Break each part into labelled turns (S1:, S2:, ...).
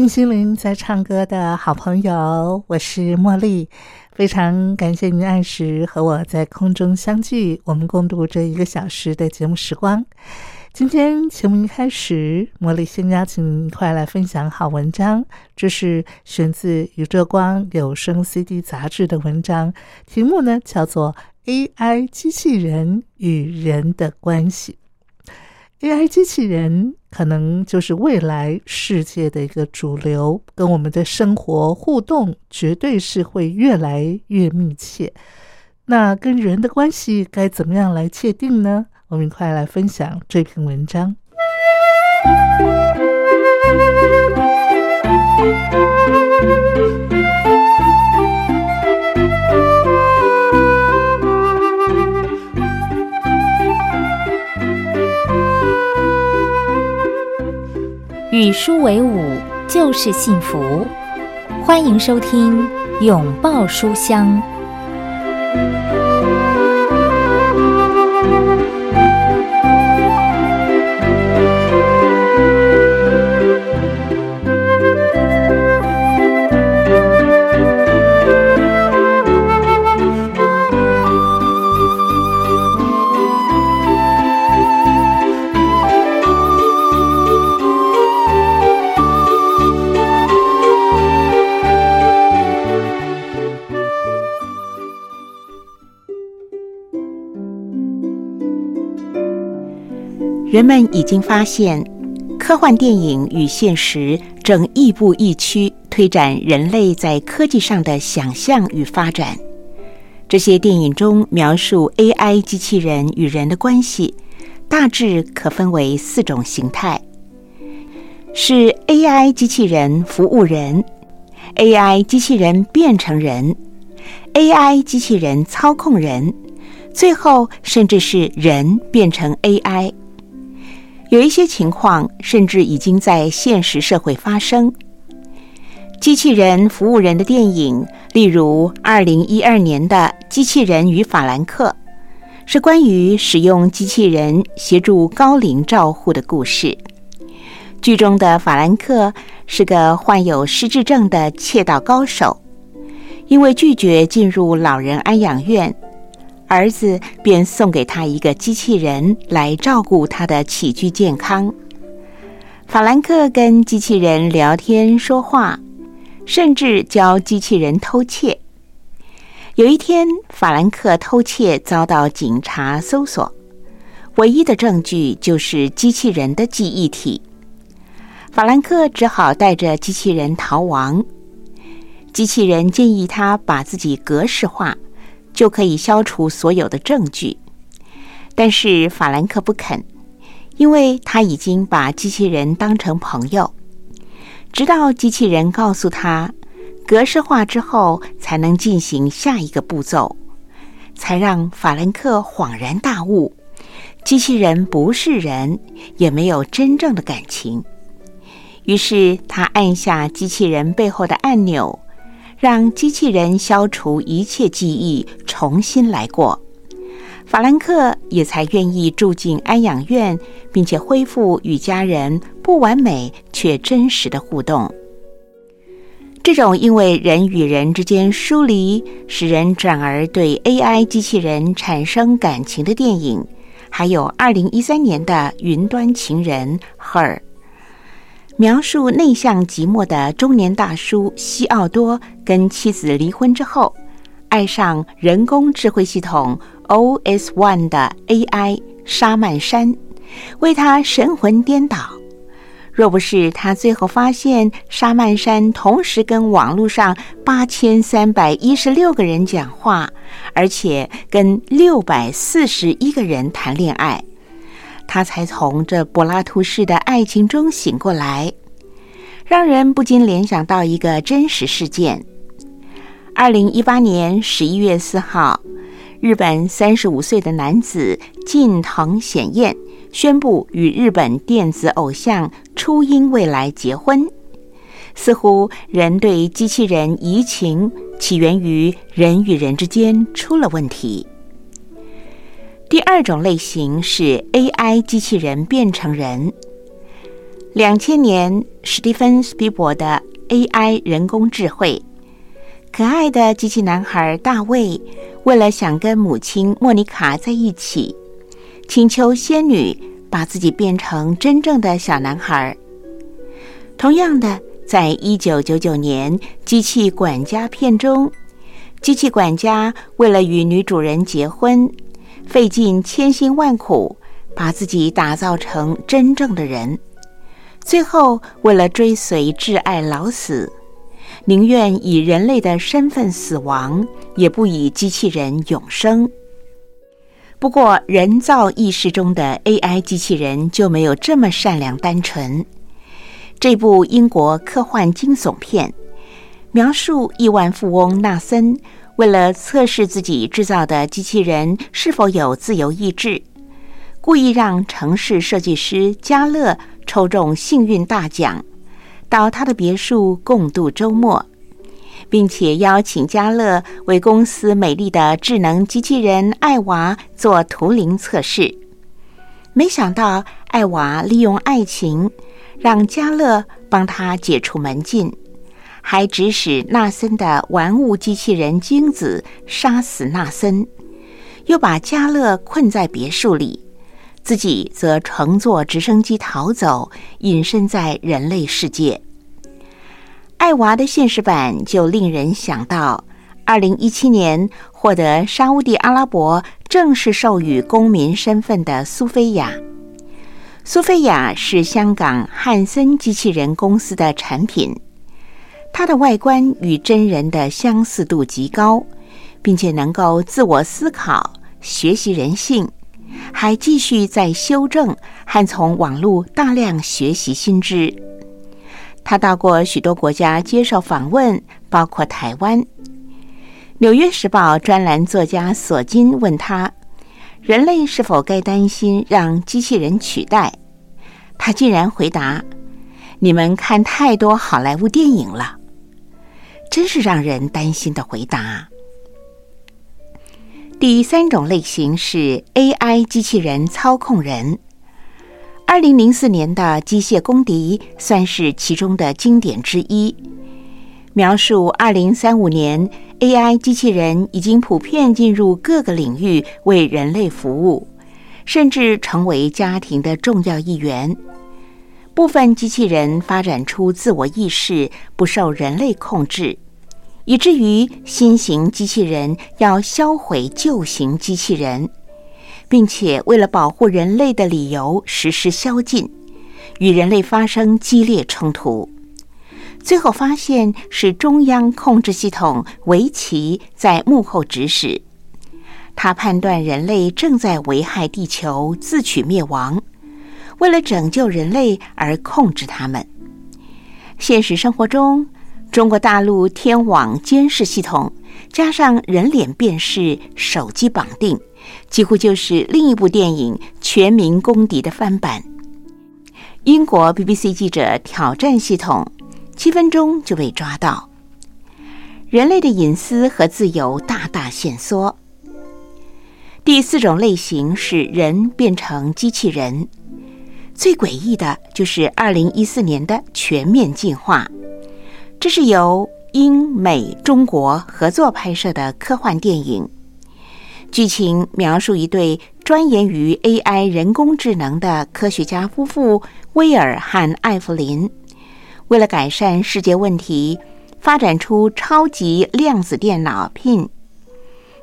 S1: 听心灵在唱歌的好朋友，我是茉莉。非常感谢您按时和我在空中相聚，我们共度这一个小时的节目时光。今天节目一开始，茉莉先邀请您一块来分享好文章，这是选自《宇宙光有声 CD 杂志》的文章，题目呢叫做《AI 机器人与人的关系》。AI 机器人可能就是未来世界的一个主流，跟我们的生活互动绝对是会越来越密切。那跟人的关系该怎么样来界定呢？我们一块来分享这篇文章。
S2: 与书为伍就是幸福，欢迎收听《拥抱书香》。
S3: 人们已经发现，科幻电影与现实正亦步亦趋，推展人类在科技上的想象与发展。这些电影中描述 AI 机器人与人的关系，大致可分为四种形态：是 AI 机器人服务人，AI 机器人变成人，AI 机器人操控人，最后甚至是人变成 AI。有一些情况甚至已经在现实社会发生。机器人服务人的电影，例如二零一二年的《机器人与法兰克》，是关于使用机器人协助高龄照护的故事。剧中的法兰克是个患有失智症的窃盗高手，因为拒绝进入老人安养院。儿子便送给他一个机器人来照顾他的起居健康。法兰克跟机器人聊天说话，甚至教机器人偷窃。有一天，法兰克偷窃遭到警察搜索，唯一的证据就是机器人的记忆体。法兰克只好带着机器人逃亡。机器人建议他把自己格式化。就可以消除所有的证据，但是法兰克不肯，因为他已经把机器人当成朋友。直到机器人告诉他，格式化之后才能进行下一个步骤，才让法兰克恍然大悟：机器人不是人，也没有真正的感情。于是他按下机器人背后的按钮。让机器人消除一切记忆，重新来过，法兰克也才愿意住进安养院，并且恢复与家人不完美却真实的互动。这种因为人与人之间疏离，使人转而对 AI 机器人产生感情的电影，还有二零一三年的《云端情人》Her，描述内向寂寞的中年大叔西奥多跟妻子离婚之后，爱上人工智慧系统 OS One 的 AI 沙曼山，为他神魂颠倒。若不是他最后发现沙曼山同时跟网络上八千三百一十六个人讲话，而且跟六百四十一个人谈恋爱，他才从这柏拉图式的爱情中醒过来，让人不禁联想到一个真实事件：二零一八年十一月四号，日本三十五岁的男子近藤显彦。宣布与日本电子偶像初音未来结婚，似乎人对机器人移情起源于人与人之间出了问题。第二种类型是 AI 机器人变成人。两千年，史蒂芬·斯皮伯的 AI 人工智慧，可爱的机器男孩大卫，为了想跟母亲莫妮卡在一起。请求仙女把自己变成真正的小男孩。同样的，在一九九九年《机器管家》片中，机器管家为了与女主人结婚，费尽千辛万苦，把自己打造成真正的人。最后，为了追随挚爱老死，宁愿以人类的身份死亡，也不以机器人永生。不过，人造意识中的 AI 机器人就没有这么善良单纯。这部英国科幻惊悚片描述亿万富翁纳森为了测试自己制造的机器人是否有自由意志，故意让城市设计师加勒抽中幸运大奖，到他的别墅共度周末。并且邀请加乐为公司美丽的智能机器人艾娃做图灵测试。没想到艾娃利用爱情，让加乐帮他解除门禁，还指使纳森的玩物机器人精子杀死纳森，又把加乐困在别墅里，自己则乘坐直升机逃走，隐身在人类世界。艾娃的现实版就令人想到，二零一七年获得沙地阿拉伯正式授予公民身份的苏菲亚。苏菲亚是香港汉森机器人公司的产品，它的外观与真人的相似度极高，并且能够自我思考、学习人性，还继续在修正和从网络大量学习新知。他到过许多国家接受访问，包括台湾。《纽约时报》专栏作家索金问他：“人类是否该担心让机器人取代？”他竟然回答：“你们看太多好莱坞电影了。”真是让人担心的回答。第三种类型是 AI 机器人操控人。二零零四年的《机械公敌》算是其中的经典之一，描述二零三五年 AI 机器人已经普遍进入各个领域为人类服务，甚至成为家庭的重要一员。部分机器人发展出自我意识，不受人类控制，以至于新型机器人要销毁旧型机器人。并且为了保护人类的理由实施宵禁，与人类发生激烈冲突。最后发现是中央控制系统围棋在幕后指使，他判断人类正在危害地球，自取灭亡，为了拯救人类而控制他们。现实生活中，中国大陆天网监视系统加上人脸辨识、手机绑定。几乎就是另一部电影《全民公敌》的翻版。英国 BBC 记者挑战系统，七分钟就被抓到，人类的隐私和自由大大限缩。第四种类型是人变成机器人，最诡异的就是二零一四年的全面进化，这是由英美中国合作拍摄的科幻电影。剧情描述一对专研于 AI 人工智能的科学家夫妇威尔和艾弗林，为了改善世界问题，发展出超级量子电脑 PIN，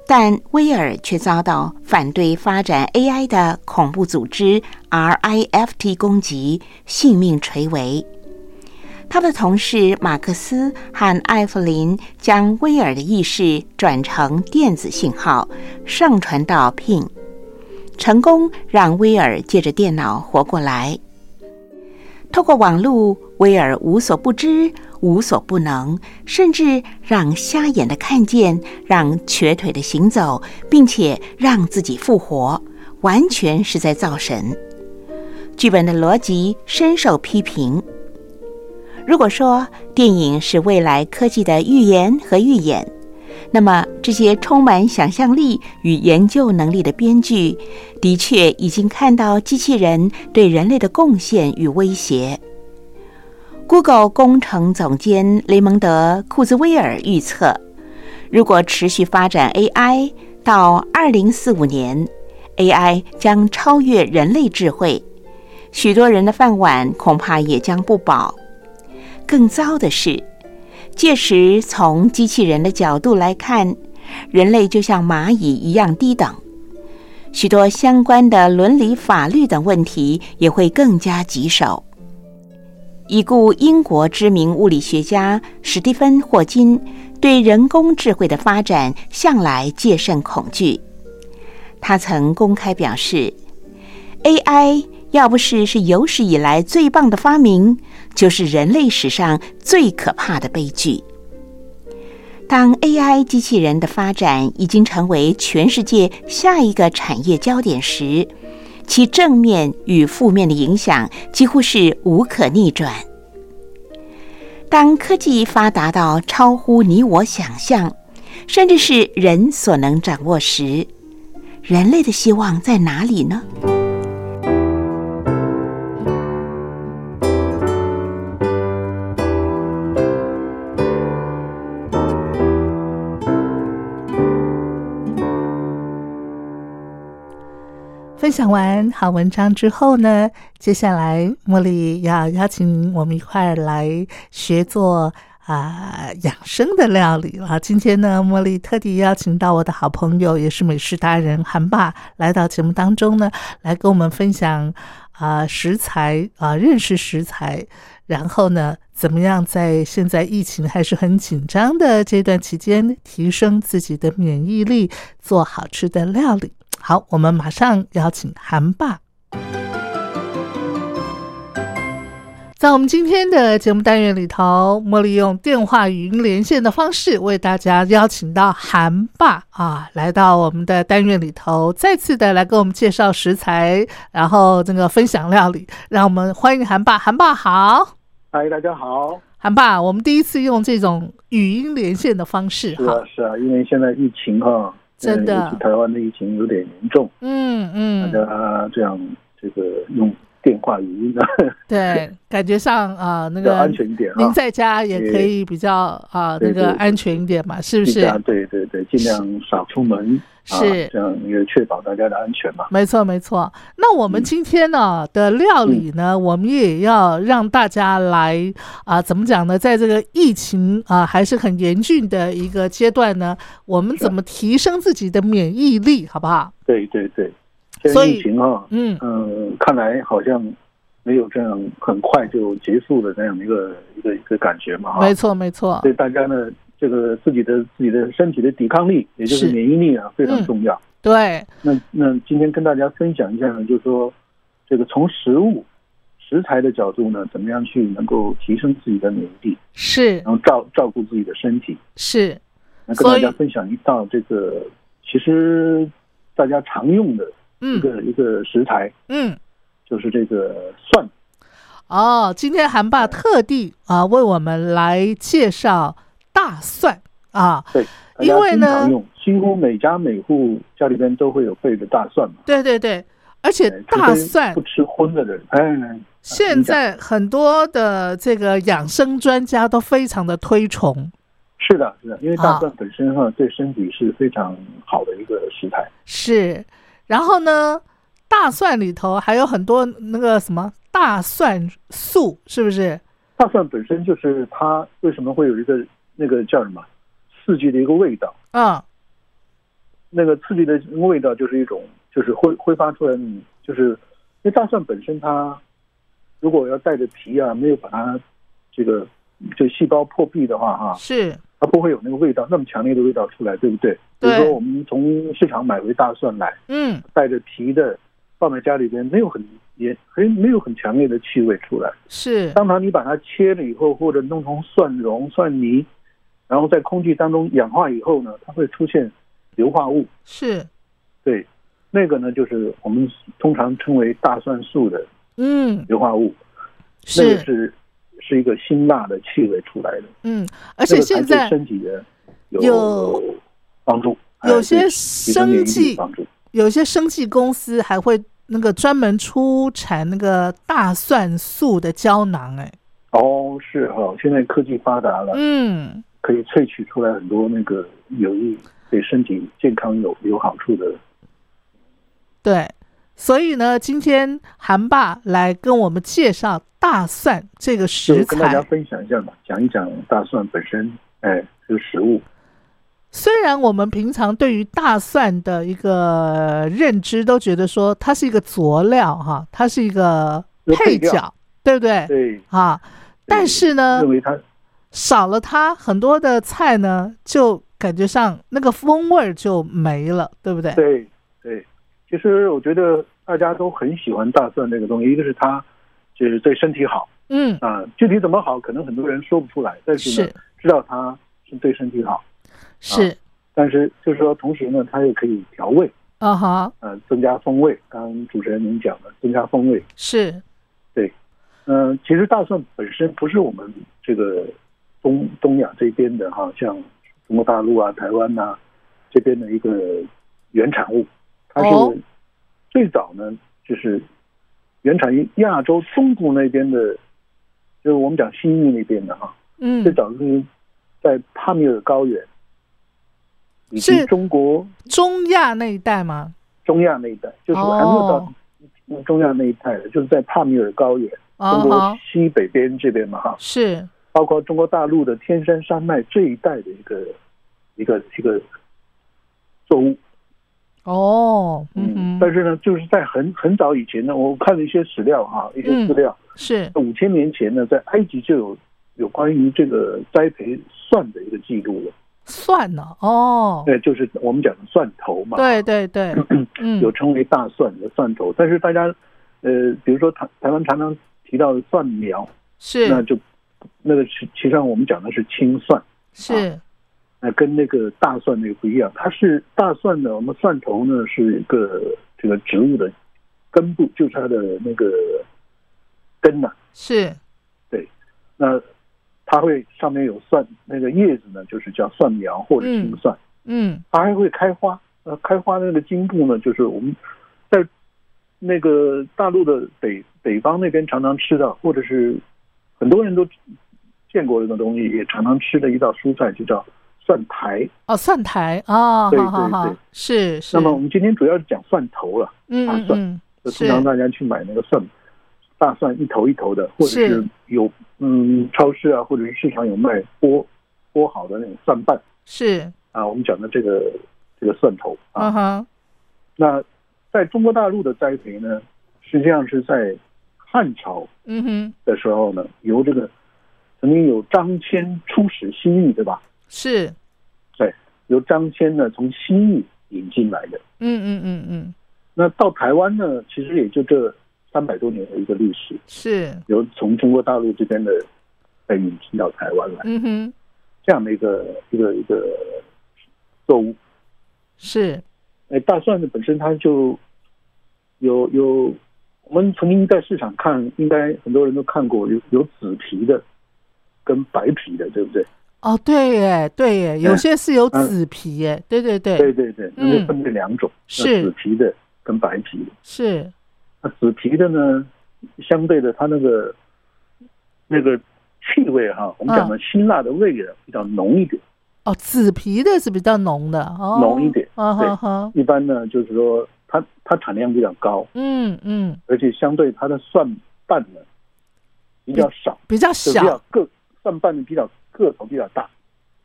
S3: 但威尔却遭到反对发展 AI 的恐怖组织 RIFT 攻击，性命垂危。他的同事马克思和艾弗林将威尔的意识转成电子信号，上传到 PIN，成功让威尔借着电脑活过来。透过网络，威尔无所不知、无所不能，甚至让瞎眼的看见，让瘸腿的行走，并且让自己复活，完全是在造神。剧本的逻辑深受批评。如果说电影是未来科技的预言和预演，那么这些充满想象力与研究能力的编剧，的确已经看到机器人对人类的贡献与威胁。Google 工程总监雷蒙德·库兹威尔预测，如果持续发展 AI，到二零四五年，AI 将超越人类智慧，许多人的饭碗恐怕也将不保。更糟的是，届时从机器人的角度来看，人类就像蚂蚁一样低等，许多相关的伦理、法律等问题也会更加棘手。已故英国知名物理学家史蒂芬·霍金对人工智慧的发展向来戒慎恐惧，他曾公开表示：“AI。”要不是是有史以来最棒的发明，就是人类史上最可怕的悲剧。当 AI 机器人的发展已经成为全世界下一个产业焦点时，其正面与负面的影响几乎是无可逆转。当科技发达到超乎你我想象，甚至是人所能掌握时，人类的希望在哪里呢？
S1: 分享完好文章之后呢，接下来茉莉要邀请我们一块来学做啊养生的料理了。今天呢，茉莉特地邀请到我的好朋友，也是美食达人韩爸来到节目当中呢，来跟我们分享啊食材啊认识食材，然后呢，怎么样在现在疫情还是很紧张的这段期间，提升自己的免疫力，做好吃的料理。好，我们马上邀请韩爸。在我们今天的节目单元里头，茉莉用电话语音连线的方式为大家邀请到韩爸啊，来到我们的单元里头，再次的来给我们介绍食材，然后这个分享料理。让我们欢迎韩爸，韩爸好。
S4: 嗨，大家好，
S1: 韩爸，我们第一次用这种语音连线的方式，
S4: 是啊，是啊，因为现在疫情哈。
S1: 真的，
S4: 台湾的疫情有点严重。
S1: 嗯嗯，
S4: 大家这样这个用电话语音的，
S1: 对，感觉上啊那个
S4: 安全一点。
S1: 您在家也可以比较啊那个安全一点嘛，是不是？
S4: 对对对，尽量少出门。
S1: 是
S4: 这样，也确保大家的安全嘛。
S1: 没错，没错。那我们今天呢的料理呢，我们也要让大家来啊，怎么讲呢？在这个疫情啊还是很严峻的一个阶段呢，我们怎么提升自己的免疫力，好不好？
S4: 对对对。所以疫情啊，嗯嗯，看来好像没有这样很快就结束的那样一个一个一个感觉嘛。
S1: 没错，没错。
S4: 所以大家呢。这个自己的自己的身体的抵抗力，也就是免疫力啊，非常重要。
S1: 对，
S4: 那那今天跟大家分享一下呢，就是说，这个从食物食材的角度呢，怎么样去能够提升自己的免疫力？
S1: 是，
S4: 然后照照顾自己的身体。
S1: 是，
S4: 那跟大家分享一道这个，其实大家常用的一个一个食材，
S1: 嗯，
S4: 就是这个蒜。
S1: 哦，今天韩爸特地啊为我们来介绍。大蒜啊，
S4: 对，
S1: 因为呢，
S4: 几乎每家每户家里边都会有备的大蒜嘛。
S1: 对对对，而且大蒜
S4: 不吃荤的人，哎，
S1: 现在很多的这个养生专家都非常的推崇。
S4: 是的，是的，因为大蒜本身哈对身体是非常好的一个食材。
S1: 是，然后呢，大蒜里头还有很多那个什么大蒜素，是不是？
S4: 大蒜本身就是它为什么会有一个那个叫什么刺激的一个味道
S1: 啊？
S4: 那个刺激的味道就是一种，就是挥挥发出来，就是因为大蒜本身它如果要带着皮啊，没有把它这个就细胞破壁的话，哈，
S1: 是
S4: 它不会有那个味道那么强烈的味道出来，对不对？比如说我们从市场买回大蒜来，
S1: 嗯，
S4: 带着皮的放在家里边，没有很也很没有很强烈的气味出来。
S1: 是，
S4: 当它你把它切了以后，或者弄成蒜蓉、蒜泥，然后在空气当中氧化以后呢，它会出现。硫化物。
S1: 是，
S4: 对，那个呢，就是我们通常称为大蒜素的，
S1: 嗯，
S4: 硫化物，
S1: 是。
S4: 是是一个辛辣的气味出来的，
S1: 嗯，而且现在
S4: 身体的有帮助，
S1: 有些生计有些生计公司还会那个专门出产那个大蒜素的胶囊，哎，
S4: 哦，是哈，现在科技发达了，
S1: 嗯，
S4: 可以萃取出来很多那个有益。对身体健康有有好处的，
S1: 对，所以呢，今天韩爸来跟我们介绍大蒜这个食材，
S4: 跟大家分享一下嘛，讲一讲大蒜本身，哎，这个食物。
S1: 虽然我们平常对于大蒜的一个认知，都觉得说它是一个佐料哈，它是一个配角，对不对？
S4: 对，
S1: 啊，但是呢，
S4: 认为它
S1: 少了它，很多的菜呢就。感觉上那个风味儿就没了，对不对？
S4: 对对，其实我觉得大家都很喜欢大蒜这个东西，一个是它就是对身体好，
S1: 嗯
S4: 啊，具体怎么好，可能很多人说不出来，但是呢，知道它是对身体好，
S1: 是。
S4: 但是就是说，同时呢，它也可以调味，
S1: 啊哈，
S4: 呃，增加风味。刚刚主持人您讲的，增加风味
S1: 是，
S4: 对，嗯，其实大蒜本身不是我们这个东东亚这边的哈，像。中国大陆啊，台湾呐，这边的一个原产物，它是最早呢，就是原产于亚洲中部那边的，就是我们讲西域那边的哈。
S1: 嗯。
S4: 最早是在帕米尔高原，以及中国
S1: 中亚那一带吗？
S4: 中亚那一带，就是我还没有到中亚那一带的，就是在帕米尔高原，中国西北边这边嘛哈。
S1: 是。
S4: 包括中国大陆的天山山脉这一带的一个一个一个作物
S1: 哦，
S4: 嗯，嗯但是呢，就是在很很早以前呢，我看了一些史料哈，一些资料
S1: 是
S4: 五千年前呢，在埃及就有有关于这个栽培蒜的一个记录了。
S1: 蒜呢？哦，
S4: 对，就是我们讲的蒜头嘛。
S1: 对对对，
S4: 嗯，有称为大蒜的蒜头，但是大家呃，比如说台台湾常常提到的蒜苗，
S1: 是
S4: 那就。那个实其实上我们讲的是青蒜，
S1: 是，
S4: 那跟那个大蒜那个不一样。它是大蒜呢，我们蒜头呢是一个这个植物的根部，就是它的那个根呐。
S1: 是，
S4: 对，那它会上面有蒜，那个叶子呢就是叫蒜苗或者青蒜。
S1: 嗯，
S4: 它还会开花，呃，开花的那个茎部呢，就是我们在那个大陆的北北方那边常常吃的，或者是。很多人都见过这个东西，也常常吃的一道蔬菜就叫蒜苔。
S1: 哦，蒜苔啊，
S4: 对对对，
S1: 是是。
S4: 那么我们今天主要是讲蒜头了，大蒜。就通常大家去买那个蒜，大蒜一头一头的，或者是有嗯超市啊，或者是市场有卖剥剥好的那种蒜瓣。
S1: 是
S4: 啊，我们讲的这个这个蒜头
S1: 啊。哈。
S4: 那在中国大陆的栽培呢，实际上是在。汉朝，
S1: 嗯哼，
S4: 的时候呢，由这个曾经有张骞出使西域，对吧？
S1: 是，
S4: 对，由张骞呢从西域引进来的。
S1: 嗯嗯嗯嗯。
S4: 那到台湾呢，其实也就这三百多年的一个历史。
S1: 是，
S4: 由从中国大陆这边的被引进到台湾来。
S1: 嗯哼，
S4: 这样的一个一个一个作物。
S1: 是，
S4: 哎，大蒜呢本身它就有有。我们曾经在市场看，应该很多人都看过，有有紫皮的，跟白皮的，对不对？
S1: 哦，对耶，对耶，有些是有紫皮耶，对对对，
S4: 对对对，那就分这两种，
S1: 是
S4: 紫皮的跟白皮的。
S1: 是，
S4: 那紫皮的呢，相对的，它那个那个气味哈，我们讲的辛辣的味道比较浓一点。
S1: 哦，紫皮的是比较浓的，哦
S4: 浓一点。
S1: 啊
S4: 一般呢，就是说。它它产量比较高，
S1: 嗯嗯，
S4: 而且相对它的蒜瓣呢，比较少，
S1: 比较
S4: 就比较
S1: 小。
S4: 个蒜瓣的比较个头比较大，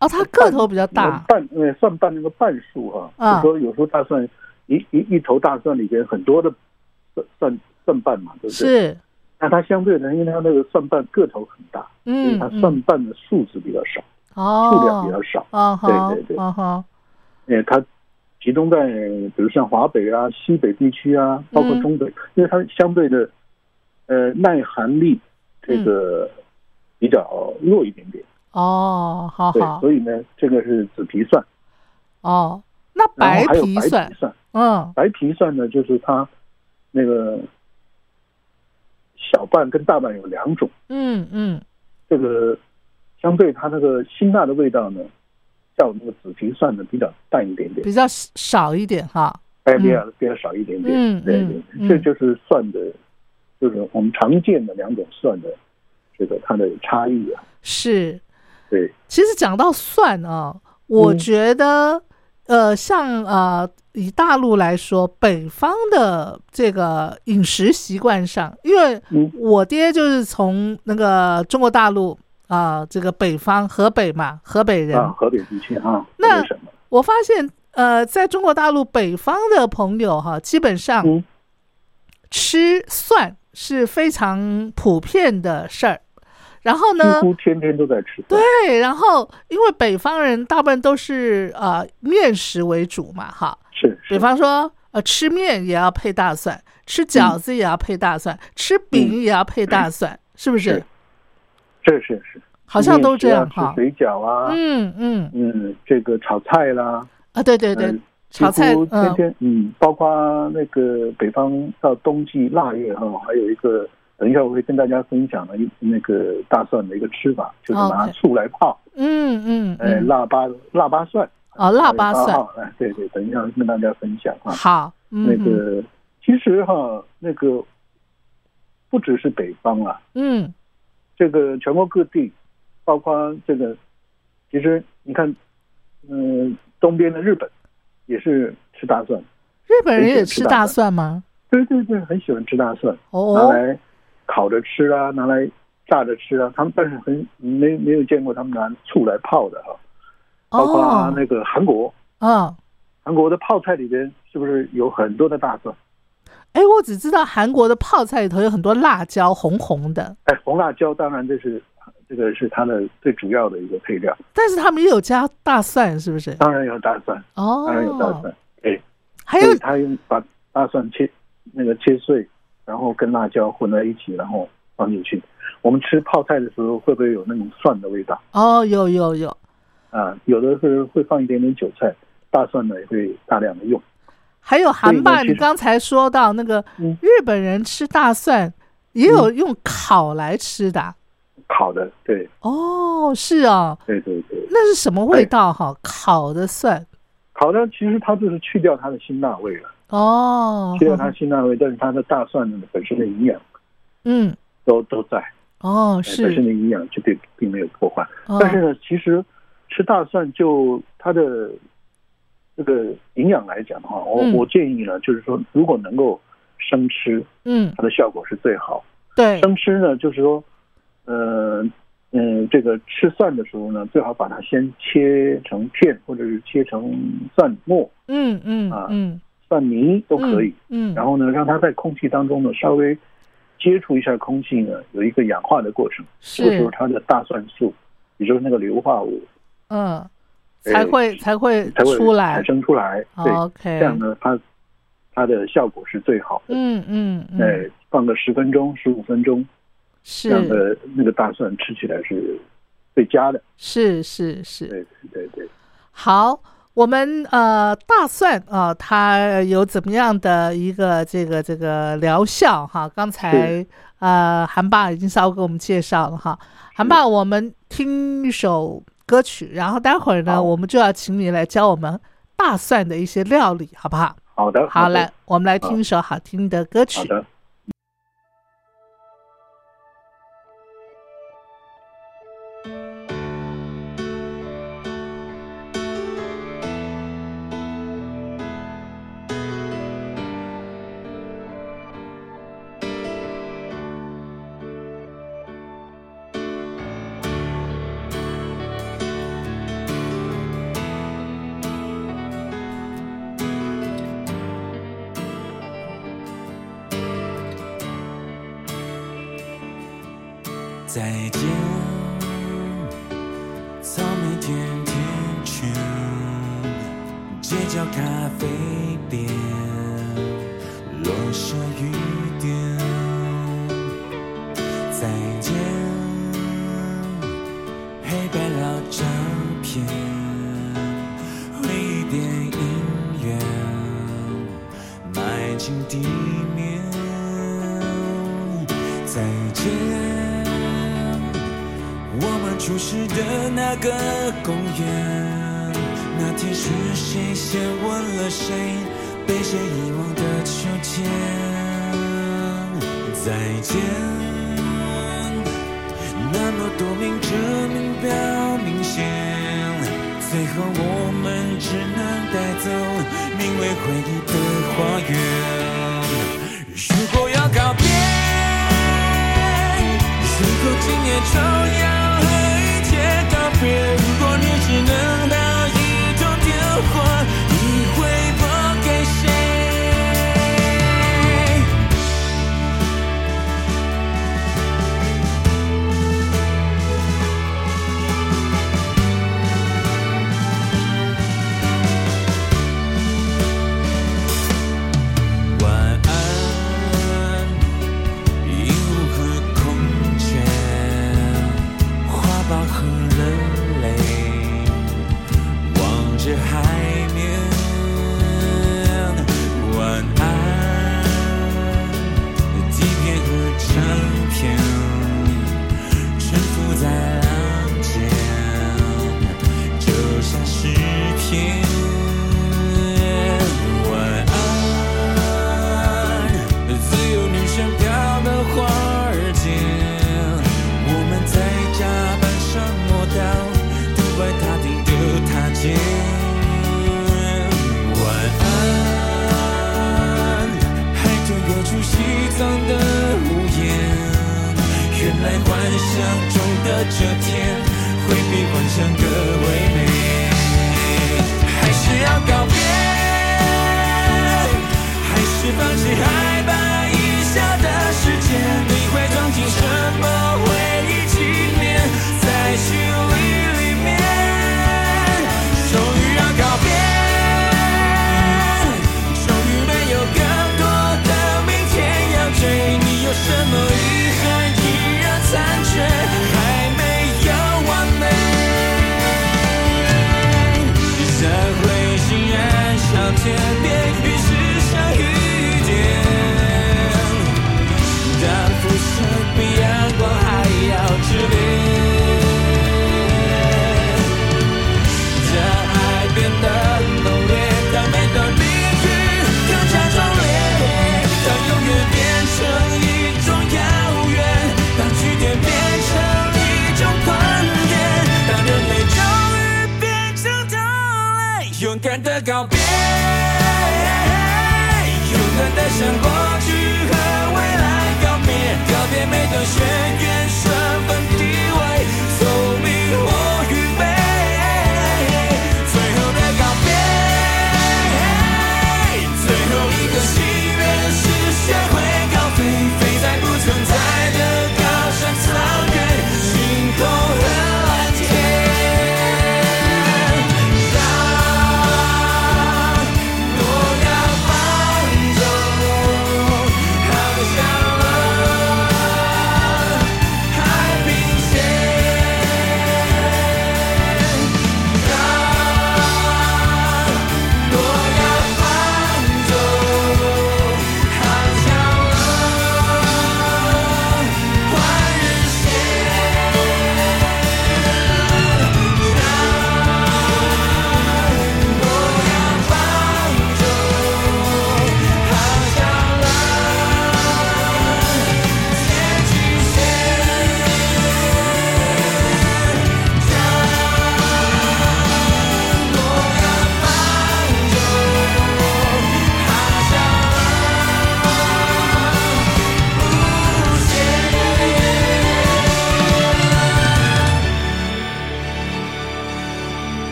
S1: 哦，它个头比较大
S4: 那个瓣呃蒜瓣那个瓣数哈、
S1: 啊。
S4: 有时候有时候大蒜一一一头大蒜里边很多的蒜蒜蒜瓣嘛，对不对？
S1: 是，
S4: 那它相对的，因为它那个蒜瓣个头很大，所以它
S1: 嗯。嗯
S4: 蒜瓣的数字比较少，
S1: 哦，
S4: 数量比较少。
S1: 哦，
S4: 对对对。
S1: 哦
S4: 它集中在比如像华北啊、西北地区啊，包括
S1: 嗯
S4: 中北，因为它相对的呃耐寒力这个比较弱一点点。
S1: 哦，好
S4: 对，
S1: 好，
S4: 所以呢，这个是紫皮蒜，
S1: 哦，那
S4: 然
S1: 白皮蒜
S4: 皮，蒜。
S1: 嗯，
S4: 白皮蒜呢，就是它那个小瓣跟大瓣有两种，
S1: 嗯嗯，
S4: 这个相对它那个辛辣的味道呢，较那个紫皮蒜的比较淡一点点，
S1: 比较少一点哈，
S4: 哎，比较比较少一点点。
S1: 嗯
S4: 对
S1: 嗯
S4: 对，这就是蒜的，就是我们常见的两种蒜的这个它的差异啊。
S1: 是。
S4: 对，
S1: 其实讲到蒜啊，我
S4: 嗯。
S1: 觉得，呃，像呃，以大陆来说，北方的这个饮食习惯上，因为
S4: 嗯。
S1: 我爹就是从那个中国大陆啊、这个北方河北嘛，河北人，
S4: 啊，河北地区啊，
S1: 那？我发现，呃，在中国大陆北方的朋友哈，基本上
S4: 嗯
S1: 吃蒜是非常普遍的事儿。然后呢
S4: 几，乎天天都在吃。
S1: 对，然后因为北方人大部分都是呃面食为主嘛，哈，
S4: 是是
S1: 比方说呃吃面也要配大蒜，吃饺子也要配大蒜，吃饼也要配大蒜，是不是
S4: 是？是是是，
S1: 好像都这样哈。
S4: 水饺啊，
S1: 嗯嗯。
S4: 嗯，这个炒菜啦，
S1: 啊，对对对
S4: 嗯，
S1: 炒菜
S4: 天
S1: 嗯。
S4: 天嗯，包括那个北方到冬季腊月哈，还有一个，等一下我会跟大家分享的一那个大蒜的一个吃法，就是拿醋来泡，
S1: 嗯嗯
S4: 哎，
S1: 嗯，
S4: 腊八腊八蒜，
S1: 哦，腊八蒜，
S4: 号，哎，对对，等一下跟大家分享啊。
S1: 好，嗯
S4: 那个其实哈，那个不只是北方啊，
S1: 嗯
S4: 这个全国各地，包括这个，其实你看，嗯、东边的日本也是吃大蒜，
S1: 日本人也
S4: 吃大
S1: 蒜。吗？
S4: 对对对，很喜欢吃大蒜，拿
S1: 哦，
S4: 来烤着吃啊，拿来炸着吃啊。他们但是很没没有见过他们拿醋来泡的哈，包括
S1: 哦，
S4: 那个韩国，
S1: 嗯，
S4: 韩国的泡菜里边是不是有很多的大蒜？
S1: 哎，我只知道韩国的泡菜里头有很多辣椒，红红的，
S4: 哎，红辣椒当然这是这个是它的最主要的一个配料，
S1: 但是他们也有加大蒜，是不是？
S4: 当然有大蒜，
S1: 哦，
S4: 当然有大蒜，哎。
S1: 还有
S4: 他用把大蒜切那个切碎，然后跟辣椒混在一起，然后放进去。我们吃泡菜的时候，会不会有那种蒜的味道
S1: 哦，有有有，
S4: 啊？有的是会放一点点韭菜，大蒜呢也会大量的用。
S1: 还有韩爸，你刚才说到那个
S4: 嗯。
S1: 日本人吃大蒜也有用烤来吃的啊，
S4: 烤的，对。
S1: 哦，是哦，
S4: 对对对，
S1: 那是什么味道哈？烤的蒜，
S4: 烤的其实它就是去掉它的辛辣味了，
S1: 哦，
S4: 去掉它辛辣味，但是它的大蒜呢本身的营养
S1: 嗯，
S4: 都都在，
S1: 哦，
S4: 是。本身，的营养就并并没有破坏。
S1: 哦。
S4: 但是呢，其实吃大蒜就它的这个营养来讲的话，我、
S1: 嗯。
S4: 我建议呢，就是说如果能够生吃，
S1: 嗯，
S4: 它的效果是最好。
S1: 对，
S4: 生吃呢，就是说，呃嗯，这个吃蒜的时候呢，最好把它先切成片，或者是切成蒜末、
S1: 嗯嗯
S4: 啊
S1: 嗯，
S4: 蒜泥都可以。
S1: 嗯，
S4: 然后呢，让它在空气当中呢稍微接触一下空气呢，有一个氧化的过程。这个时候
S1: 是，
S4: 它的大蒜素，也就是那个硫化物，
S1: 嗯，
S4: 哎
S1: 才会才会
S4: 才会
S1: 出来
S4: 产生出来。对
S1: ，，OK，
S4: 这样呢，它它的效果是最好的。
S1: 嗯嗯嗯，
S4: 哎，放个十分钟、十五分钟，这样
S1: 是
S4: 的那个大蒜吃起来是最佳的。
S1: 是是是，
S4: 对对对，
S1: 好，我们呃大蒜啊、它有怎么样的一个这个这个疗效哈？刚才呃韩爸已经稍微给我们介绍了哈。韩爸，我们听一首歌曲，然后待会儿呢，我们就要请你来教我们大蒜的一些料理，好不好？
S4: 好的，
S1: 好，
S4: 的
S1: 来，我们来听一首好听的歌曲。
S4: 好的。
S5: 今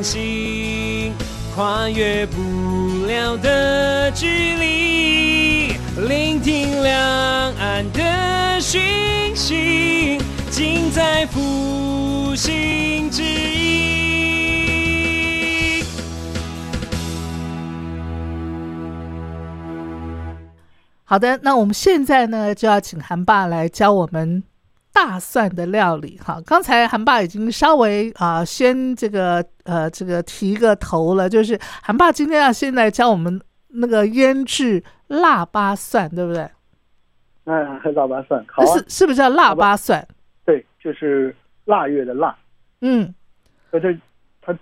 S5: 唤醒，跨越不了的距离，聆听两岸的讯息，尽在复兴之音。
S1: 好的，那我们现在呢就要请韩爸来教我们大蒜的料理。哈，刚才韩爸已经稍微啊、先这个呃这个提个头了，就是韩爸今天要现在教我们那个腌制腊八蒜，对不对？
S4: 那腊八蒜好啊
S1: 是，是不是叫腊八蒜？
S4: 对，就是腊月的腊。
S1: 嗯
S4: 那这它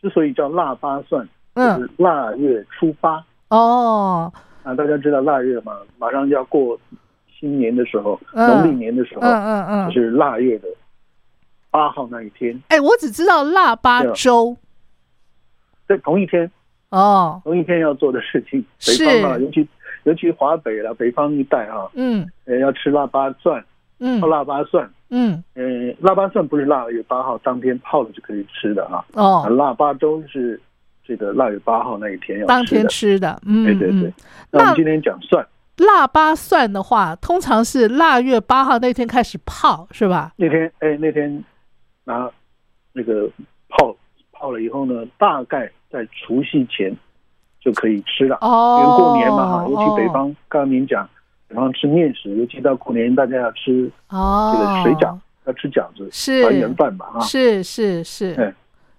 S4: 之所以叫腊八蒜，就
S1: 嗯
S4: 是腊月初八
S1: 哦
S4: 啊。大家知道腊月嘛，马上就要过新年的时候，
S1: 嗯。
S4: 农历年的时候，
S1: 嗯嗯嗯。
S4: 就，是腊月的八号那一天，
S1: 哎，我只知道腊八粥
S4: 在同一天，
S1: 哦，
S4: 同一天要做的事情。北方啊，尤其尤其华北了，北方一带啊，
S1: 嗯。
S4: 呃，要吃腊八蒜，
S1: 嗯。
S4: 泡腊八蒜。
S1: 嗯。
S4: 呃，腊八蒜不是腊月八号当天泡了就可以吃的啊，啊，
S1: 哦，
S4: 腊八粥是这个腊月八号那一天要
S1: 当天。吃的，嗯
S4: 对对对。
S1: 那
S4: 我们今天讲蒜，
S1: 腊八蒜的话，通常是腊月八号那天开始泡，是吧？
S4: 那天哎那天拿那个泡泡了以后呢，大概在除夕前就可以吃了。
S1: 哦，
S4: 因为过年嘛哈，尤其北
S1: 哦
S4: 方，刚刚您讲，北方吃面食，尤其到过年大家要吃
S1: 哦，
S4: 这个水饺，要吃饺子，
S1: 是
S4: 团圆饭嘛哈。
S1: 是是是
S4: 哎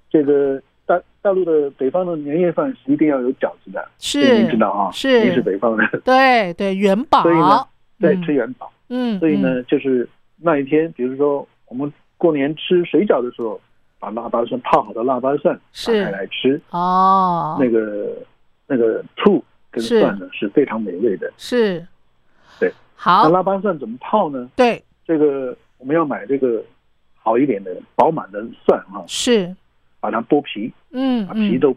S4: 这个大大陆的北方的年夜饭是一定要有饺子的，这个您知，道啊，
S1: 是。
S4: 您是北方人，
S1: 对对，元宝，
S4: 所以呢对，
S1: 嗯。
S4: 吃元宝。
S1: 嗯，
S4: 所以
S1: 嗯，
S4: 呢，就是那一天，比如说我们过年吃水饺的时候，把腊八蒜泡好的腊八蒜打
S1: 是
S4: 开来吃，
S1: 哦，
S4: 那个那个醋跟蒜呢是非常美味的。
S1: 是，
S4: 对，好那
S1: 好，
S4: 腊八蒜怎么泡呢？
S1: 对，
S4: 这个我们要买这个好一点的饱满的蒜啊，
S1: 是，
S4: 把它剥皮，
S1: 嗯嗯，
S4: 把皮都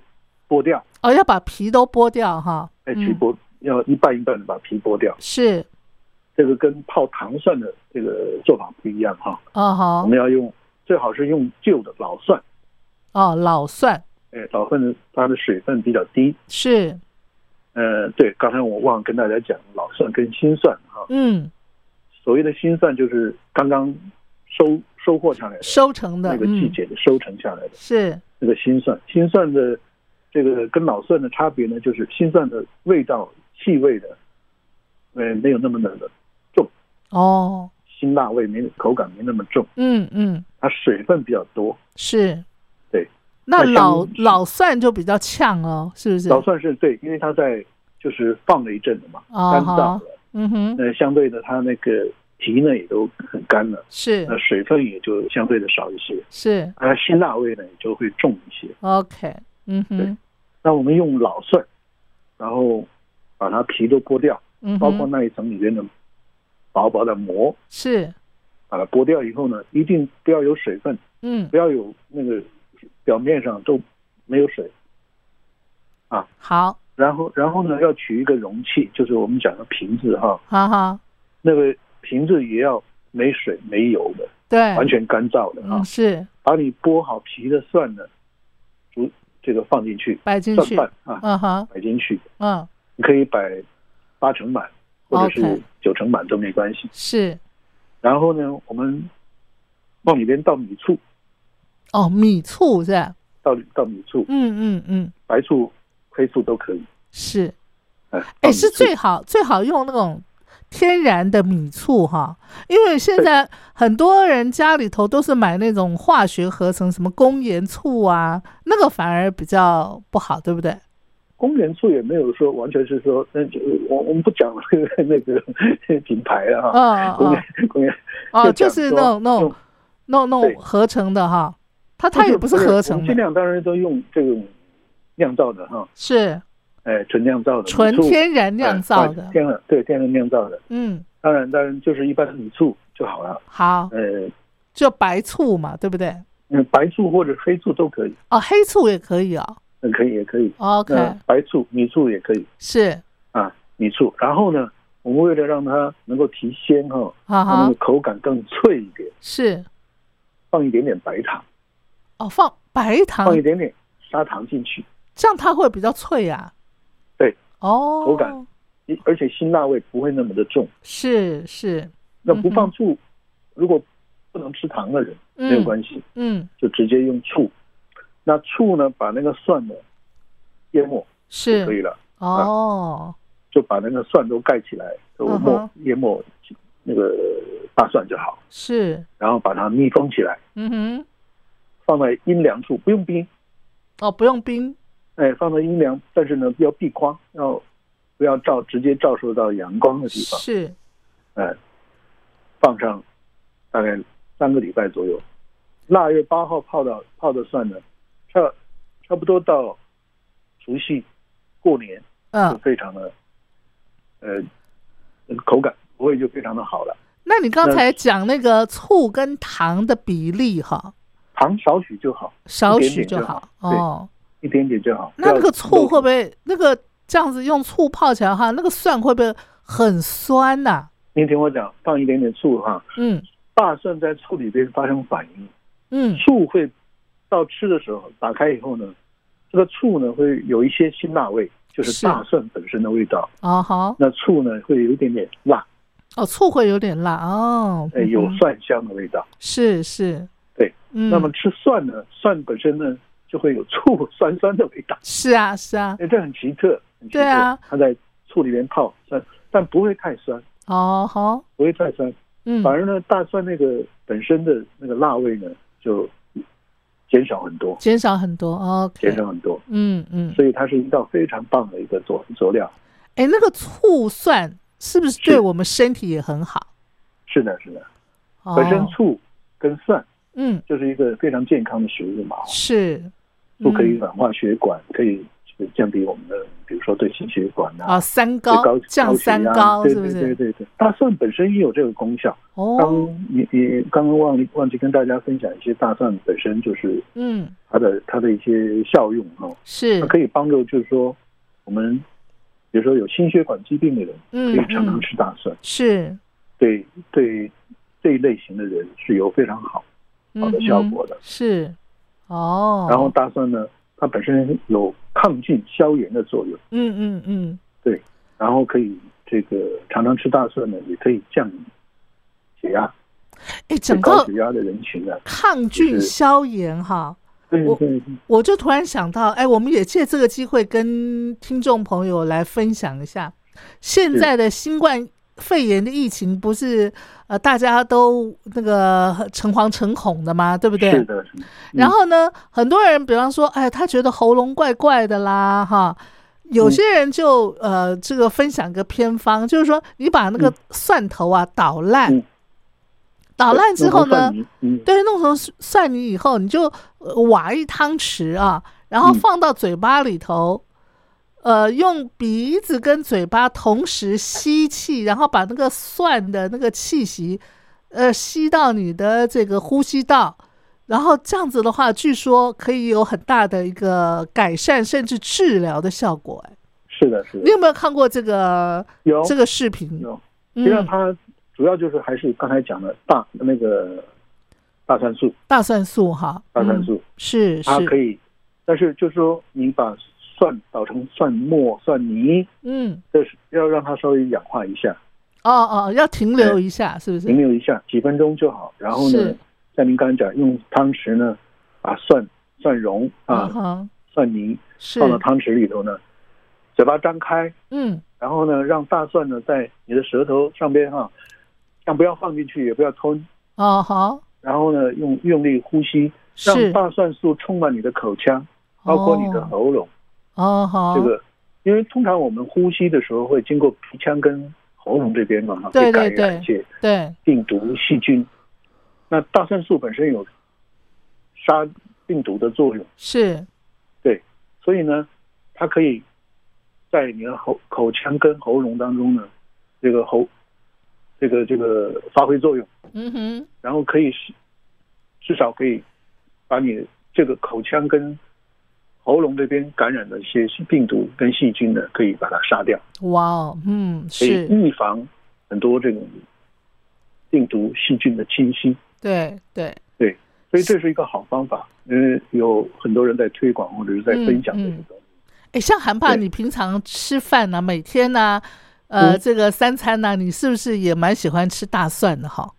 S4: 剥掉，
S1: 哦，要把皮都剥掉哈，
S4: 哎，
S1: 嗯。
S4: 皮剥要一半一半的把皮剥掉。
S1: 是，
S4: 这个跟泡糖蒜的这个做法不一样哈，我
S1: 哦好，我
S4: 们要用最好是用旧的老蒜，
S1: 哦，老蒜。
S4: 哎，老蒜的它的水分比较低。
S1: 是，
S4: 呃，对，刚才我忘了跟大家讲，老蒜跟新蒜哈，
S1: 嗯，
S4: 所谓的新蒜就是刚刚收收获下来的
S1: 收成的
S4: 那个季
S1: 嗯
S4: 节的收成下来的
S1: 是，
S4: 那个新蒜。新蒜的这个跟老蒜的差别呢，就是新蒜的味道、气味的，呃，没有那么的重，
S1: 哦，
S4: 辛辣味没口感没那么重，
S1: 嗯嗯，
S4: 它水分比较多。
S1: 是，
S4: 对，
S1: 那老老蒜就比较呛哦，是不是？
S4: 老蒜是对，因为它在就是放了一阵子嘛，
S1: 哦
S4: 干燥了，
S1: 嗯哼，
S4: 那相对的它那个皮呢也都很干了，
S1: 是
S4: 那水分也就相对的少一些，
S1: 是
S4: 而辛辣味呢也就会重一些。
S1: ，OK，嗯哼，
S4: 那我们用老蒜，然后把它皮都剥掉，
S1: 嗯
S4: 包括，那一层里面的薄薄的膜，
S1: 是，
S4: 把它剥掉以后呢，一定不要有水分，
S1: 嗯
S4: 不，要有那个表面上都没有水。
S1: 啊好，
S4: 然后，然后呢，要取一个容器，就是我们讲的瓶子哈，
S1: 哈哈，
S4: 那个瓶子也要没水没油的，
S1: 对，
S4: 完全干燥的啊。
S1: 嗯，。是。
S4: 把你剥好皮的蒜呢，煮这个放进去，
S1: 摆进去，
S4: 蒜瓣啊，
S1: 嗯哼，
S4: 摆进去，
S1: 嗯，
S4: 你可以摆八成满，或者是九成满都没关系。
S1: 是，
S4: 然后呢，我们往里边倒米醋，
S1: 哦，米醋是吧，
S4: 倒倒米醋，
S1: 嗯嗯嗯，
S4: 白醋、黑醋都可以。
S1: 是，
S4: 哎，
S1: 哎，是最好最好用那种天然的米醋哈，因为现在很多人家里头都是买那种化学合成，什么工盐醋啊，那个反而比较不好，对不对？
S4: 公园醋也没有说完全是说，那就我我们不讲那个那个品牌了哈。
S1: 嗯嗯
S4: 公园公园
S1: 哦，
S4: 就
S1: 就是那种那种那种那种合成的哈，它它也不是合成的，
S4: 尽量当然都用这种酿造的哈，
S1: 是
S4: 哎，纯酿造的
S1: 纯天然酿造
S4: 哎
S1: 的，
S4: 天然对天然酿造的。
S1: 嗯，
S4: 当然当然就是一般的米醋就好了。
S1: 好，
S4: 呃，
S1: 就白醋嘛，对不对？
S4: 嗯，白醋或者黑醋都可以，
S1: 哦，黑醋也可以哦
S4: 嗯，可以也可以。
S1: ，OK，
S4: 那白醋、米醋也可以
S1: 是，
S4: 啊，米醋。然后呢，我们为了让它能够提鲜哈，它那个，口感更脆一点，
S1: 是，
S4: 放一点点白糖，
S1: 哦，放白糖
S4: 放一点点砂糖进去，
S1: 这样它会比较脆啊。
S4: 对，
S1: 哦，
S4: 口感而且辛辣味不会那么的重。
S1: 是是，
S4: 那不放醋，如果不能吃糖的人
S1: 嗯
S4: 没有关系，
S1: 嗯，
S4: 就直接用醋。那醋呢，把那个蒜呢淹没就可以了，
S1: 哦，
S4: 就把那个蒜都盖起来，都
S1: 嗯
S4: 没
S1: 哼。
S4: 淹没那个大蒜就好，
S1: 是，
S4: 然后把它密封起来，
S1: 嗯哼，
S4: 放在阴凉处，不用冰，
S1: 哦，不用冰，
S4: 哎，放到阴凉，但是呢要避光，要不要照直接照射到阳光的地方，
S1: 是，
S4: 哎，放上大概三个礼拜左右。腊月八号泡到泡的蒜呢，差差不多到除夕过年就
S1: 嗯，
S4: 非常的，呃，口感不会就非常的好了。
S1: 那你刚才讲那个醋跟糖的比例哈，
S4: 糖少许就好，
S1: 少许就好哦。
S4: 一点点就好。
S1: 那那个醋会不
S4: 会？
S1: 那个这样子用醋泡起来哈，那个蒜会不会很酸呐、
S4: 您听我讲，放一点点醋哈，
S1: 嗯
S4: 大蒜在醋里边发生反应，
S1: 嗯，
S4: 醋会到吃的时候打开以后呢，这个醋呢会有一些辛辣味，就是
S1: 是
S4: 大蒜本身的味道。
S1: 哦好，
S4: 那醋呢会有一点点辣，
S1: 哦醋会有点辣哦，
S4: 哎，有蒜香的味道。
S1: 是是，
S4: 对，
S1: 嗯，
S4: 那么吃蒜呢，蒜本身呢就会有醋酸酸的味道，
S1: 是啊是啊，
S4: 哎，这很奇特。很奇特。
S1: 对啊，
S4: 它在醋里面泡酸，但不会太酸，
S1: 哦好，
S4: 不会太酸。
S1: 嗯。
S4: 反而呢，大蒜那个本身的那个辣味呢，就减少很多，
S1: 减少很多，OK，
S4: 减少很多。
S1: 嗯嗯，
S4: 所以它是一道非常棒的一个佐佐料。
S1: 哎，那个醋蒜是不是。对我们身体也很好？
S4: 是的，是的，
S1: 哦。
S4: 本身醋跟蒜
S1: 嗯。
S4: 就是一个非常健康的食物嘛，
S1: 是
S4: 醋可以
S1: 嗯。
S4: 软化血管，可以降低我们的，比如说对心血管啊。
S1: 啊三
S4: 高高降
S1: 三高
S4: 对对？对对对，大蒜本身也有这个功效。刚
S1: 哦，
S4: 你你刚刚忘忘记跟大家分享一些大蒜本身就是
S1: 嗯。
S4: 它的它的一些效用哈、哦，
S1: 是。
S4: 它可以帮助就是说我们比如说有心血管疾病的人，可
S1: 嗯
S4: 以常常
S1: 嗯
S4: 吃大蒜，
S1: 是。
S4: 对对这一类型的人是有非常好好的效果的。
S1: 嗯。是哦，
S4: 然后大蒜呢，它本身有抗菌消炎的作用，
S1: 嗯嗯嗯。
S4: 对，然后可以这个常常吃大蒜呢，也可以降血压，
S1: 哎，整个
S4: 高血压的人群呢，
S1: 抗菌消炎哈，我我就突然想到，哎，我们也借这个机会跟听众朋友来分享一下，现在的新冠肺炎的疫情不是呃大家都那个诚惶诚恐的嘛？对不对？
S4: 是的，是的。
S1: 然后呢，很多人比方说，哎，他觉得喉咙怪怪的啦，哈。有些人就、呃，这个分享个偏方，就是说你把那个
S4: 嗯
S1: 蒜头啊捣烂，
S4: 嗯
S1: 捣烂之后呢，对，弄成蒜泥以后，你就呃挖一汤匙啊，然后
S4: 嗯
S1: 放到嘴巴里头，呃，用鼻子跟嘴巴同时吸气，然后把那个蒜的那个气息，呃，吸到你的这个呼吸道，然后这样子的话，据说可以有很大的一个改善甚至治疗的效果。哎，
S4: 是的，是的，
S1: 你有没有看过这个
S4: 有。
S1: 这个视频？
S4: 有。实际上
S1: 嗯，
S4: 它主要就是还是刚才讲的大那个大蒜素，
S1: 大蒜素哈，嗯
S4: 大蒜素。
S1: 是是，
S4: 它可以，但是就是说你把蒜捣成蒜末、蒜泥，
S1: 嗯。
S4: 这是要让它稍微氧化一下，
S1: 哦哦，要停留一下，是不是？
S4: 停留一下几分钟就好。然后呢，像您刚才讲，用汤匙呢把蒜蒜蓉
S1: 啊
S4: 蒜泥放到汤匙里头呢，嘴巴张开，
S1: 嗯
S4: 然后呢让大蒜呢在你的舌头上边哈、但不要放进去，也不要吞，
S1: 哦好
S4: 然后呢用用力呼吸，让大蒜素充满你的口腔，包括你的喉咙。
S1: 哦好。
S4: 这个，因为通常我们呼吸的时候会经过鼻腔跟喉咙这边嘛，哈，
S1: 对
S4: 会感
S1: 对
S4: 染一些
S1: 对。
S4: 病毒细菌。那大蒜素本身有杀病毒的作用，
S1: 是。
S4: 对，所以呢，它可以在你的喉口腔跟喉咙当中呢，这个喉这个这个发挥作用，
S1: 嗯哼。
S4: 然后可以是至少可以把你这个口腔跟喉咙这边感染的一些病毒跟细菌呢，可以把它杀掉。
S1: 哇哦嗯是
S4: 预防很多这种病毒细菌的侵袭。
S1: 对对
S4: 对，所以这是一个好方法，因为有很多人在推广或者是在分享这个东西。
S1: 哎，像韩爸，你平常吃饭呢、每天呢、呃，
S4: 嗯
S1: 这个三餐呢、你是不是也蛮喜欢吃大蒜的哈？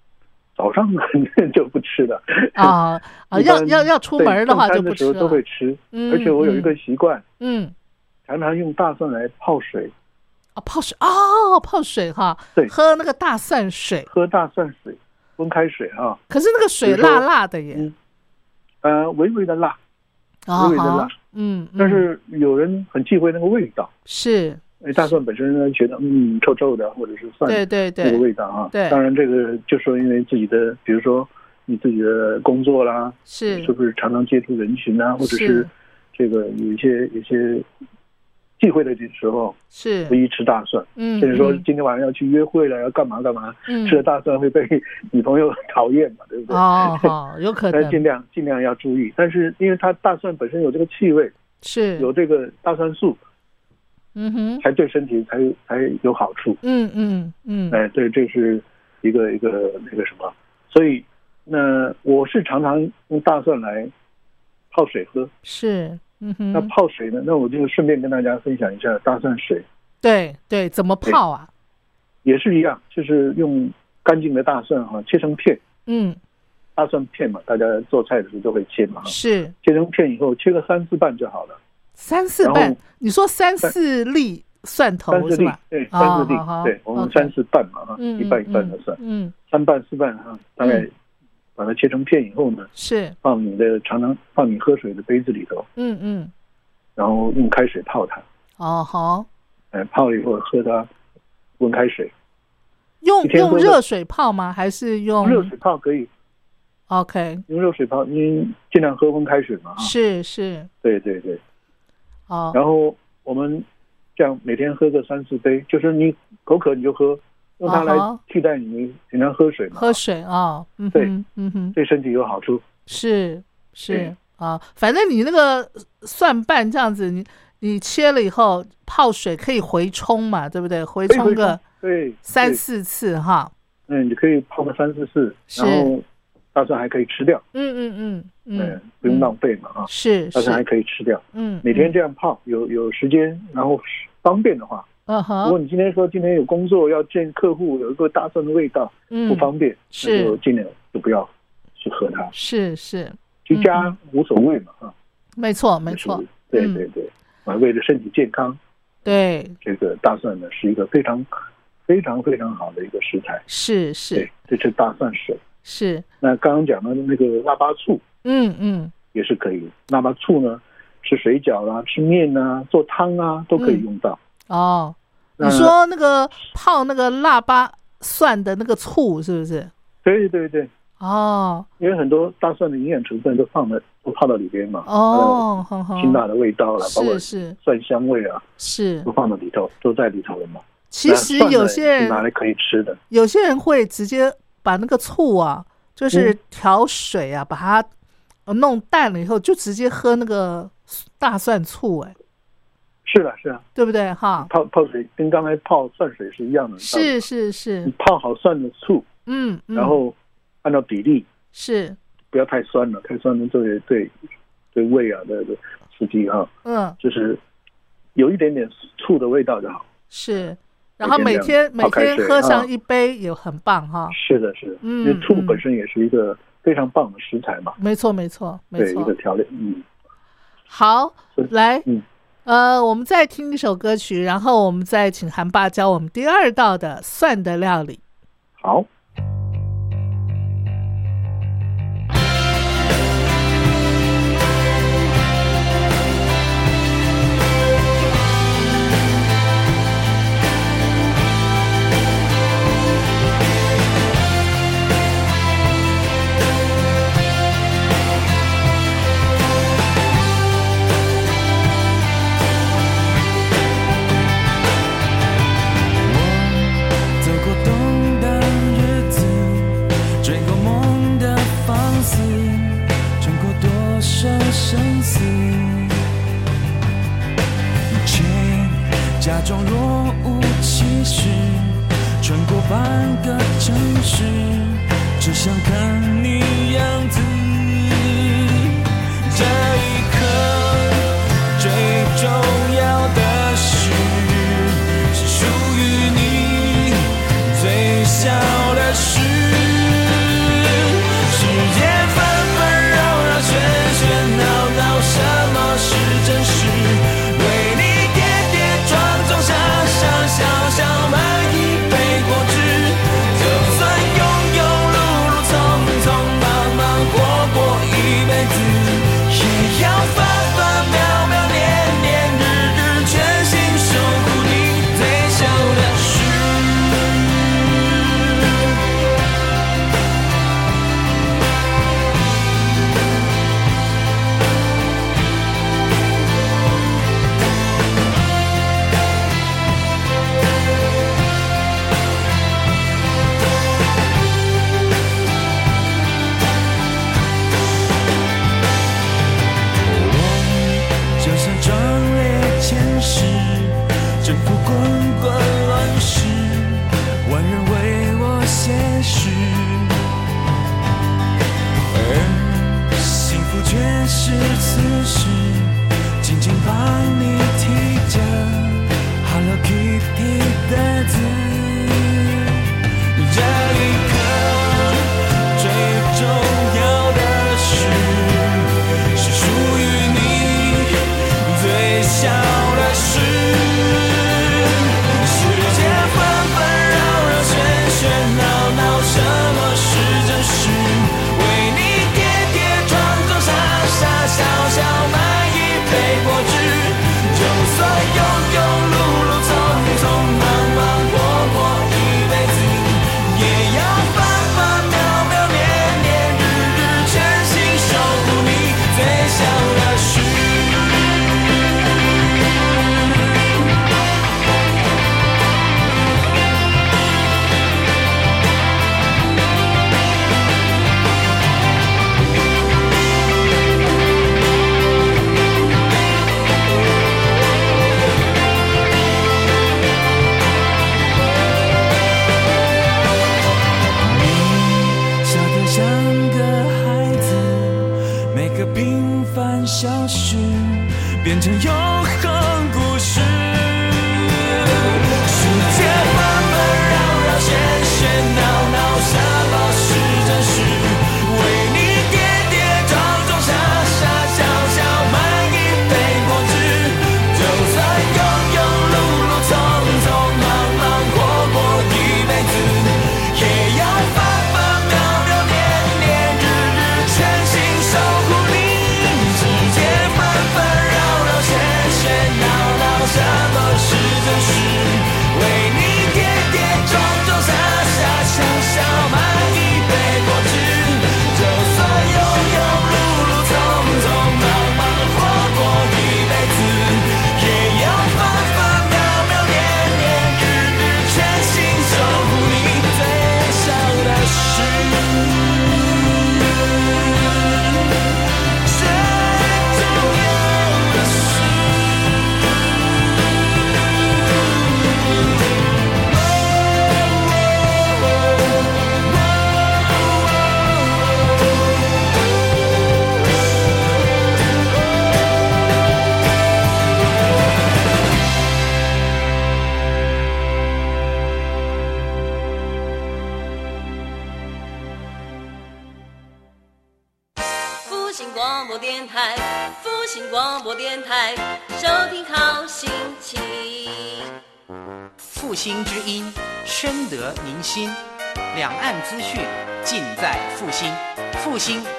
S4: 早上 就不吃的。
S1: 啊啊，要要要出门的话就不吃
S4: 都会。吃，
S1: 嗯
S4: 而且我有一个习惯，
S1: 嗯，
S4: 常常用大蒜来泡水，
S1: 啊，泡水哦，泡水哈，
S4: 对。
S1: 喝那个大蒜水，
S4: 喝大蒜水，温开水啊，
S1: 可是那个水辣辣的耶，
S4: 嗯呃，微微的辣，
S1: 啊
S4: 微微的辣，
S1: 嗯，嗯。
S4: 但是有人很忌讳那个味道，
S1: 是，
S4: 因为大蒜本身呢觉得嗯臭臭的，或者是蒜
S1: 对对
S4: 那个，味道啊。
S1: 对
S4: 当然这个就说因为自己的，比如说你自己的工作啦，
S1: 是
S4: 是不是常常接触人群啊，或者
S1: 是
S4: 是这个有一些有一些忌讳的时候，
S1: 是
S4: 不，宜吃大蒜。
S1: 嗯，
S4: 甚至说
S1: 嗯
S4: 今天晚上要去约会了，要干嘛干嘛，
S1: 嗯
S4: 吃了大蒜会被 女朋友 讨厌嘛，对不对？
S1: 哦，好，有可
S4: 但尽量尽量要注意。但是因为它大蒜本身有这个气味，
S1: 是，
S4: 有这个大蒜素，
S1: 嗯哼，
S4: 才对身体才才有好处。
S1: 嗯嗯嗯，
S4: 哎，对，这是一个一个那个什么，所以那我是常常用大蒜来泡水喝。
S1: 是，嗯哼。
S4: 那，泡水呢？那我就顺便跟大家分享一下大蒜水，
S1: 对对，怎么泡啊？
S4: 也是一样，就是用干净的大蒜哈、切成片，
S1: 嗯，
S4: 大蒜片嘛，大家做菜的时候都会切嘛，
S1: 是。
S4: 切成片以后切个三四瓣就好了，
S1: 三四瓣，你说三四粒蒜头是吧？，
S4: 对，
S1: 哦
S4: 三四粒对，我们三四瓣嘛哈，
S1: 嗯，
S4: 一瓣一
S1: 嗯
S4: 半的蒜，
S1: 嗯，
S4: 三瓣四瓣哈，大概
S1: 嗯。
S4: 把它切成片以后呢，
S1: 是，
S4: 放你的常常放你喝水的杯子里头，
S1: 嗯嗯，
S4: 然后用开水泡它，
S1: 哦好，
S4: 哎，泡了以后喝它温开水，
S1: 用用热水泡吗？还是用？
S4: 热水泡可以
S1: ，？OK，
S4: 用热水泡，你尽量喝温开水嘛，
S1: 是是，
S4: 对对对，
S1: 哦，
S4: 然后我们这样每天喝个三四杯，就是你口渴你就喝，用它来替代你平常喝水嘛，
S1: 喝水啊，嗯
S4: 对
S1: 哼，嗯哼，
S4: 对身体有好处。
S1: 是是啊，反正你那个蒜瓣这样子，你你切了以后泡水可以回冲嘛，对不对？回冲个
S4: 对对
S1: 三四次哈。
S4: 嗯，你可以泡个三四次，然后大蒜还可以吃掉，
S1: 嗯嗯嗯
S4: 嗯
S1: 嗯，，
S4: 不用浪费嘛啊，
S1: 是
S4: 大蒜还，可以吃掉。
S1: 嗯，
S4: 每天
S1: 嗯
S4: 这样泡，有有时间，然后方便的话，
S1: 嗯哼
S4: 如果，你今天说今天有工作要见客户，有一个大蒜的味道
S1: 嗯，
S4: 不方便，
S1: 是
S4: 那就尽量就不要去喝它，
S1: 是是，
S4: 居家无所谓嘛啊，
S1: 没错没错，
S4: 对
S1: 嗯
S4: 对对，啊，为了身体健康，
S1: 对，
S4: 这个大蒜呢是一个非常非常非常好的一个食材。
S1: 是是
S4: 对，这是大蒜水。
S1: 是，
S4: 那刚刚讲到的那个腊八醋
S1: 嗯嗯，
S4: 也是可以，那么醋呢，吃水饺啦、吃面呐、做汤啊，都可以用到。
S1: 哦，你说那个泡那个腊八蒜的那个醋是不是？
S4: 对对对，
S1: 哦。
S4: 因为很多大蒜的营养成分都放在都泡到里边嘛。
S1: 哦，哼哼
S4: 它的辛辣的味道了，包括
S1: 是。是
S4: 蒜香味啊，
S1: 是。
S4: 都，放到里头，都在里头了嘛。
S1: 其实有些
S4: 人拿来可以吃的，
S1: 有些人会直接把那个醋啊，就是
S4: 嗯。
S1: 调水啊，把它呃弄淡了以后，就直接喝那个大蒜醋，哎，
S4: 是啊是啊，
S1: 对不对哈？
S4: 泡泡水跟刚才泡蒜水是一样的。
S1: 是是是
S4: 你，泡好蒜的醋，
S1: 嗯，嗯
S4: 然后按照比例，
S1: 是，
S4: 不要太酸了，太酸了对对对胃啊的的刺激哈、
S1: 嗯
S4: 就是有一点点醋的味道就好。
S1: 是，然后每
S4: 每天
S1: 天每天喝上
S4: 啊
S1: 一杯也很棒哈。
S4: 是的，是的，
S1: 嗯
S4: 因为醋
S1: 嗯
S4: 本身也是一个非常棒的食材嘛，
S1: 没错没错没
S4: 对一
S1: 错
S4: 个，调料，嗯，
S1: 好，来，
S4: 嗯
S1: 呃，我们再听一首歌曲，然后我们再请韩爸教我们第二道的蒜的料理。
S4: 好。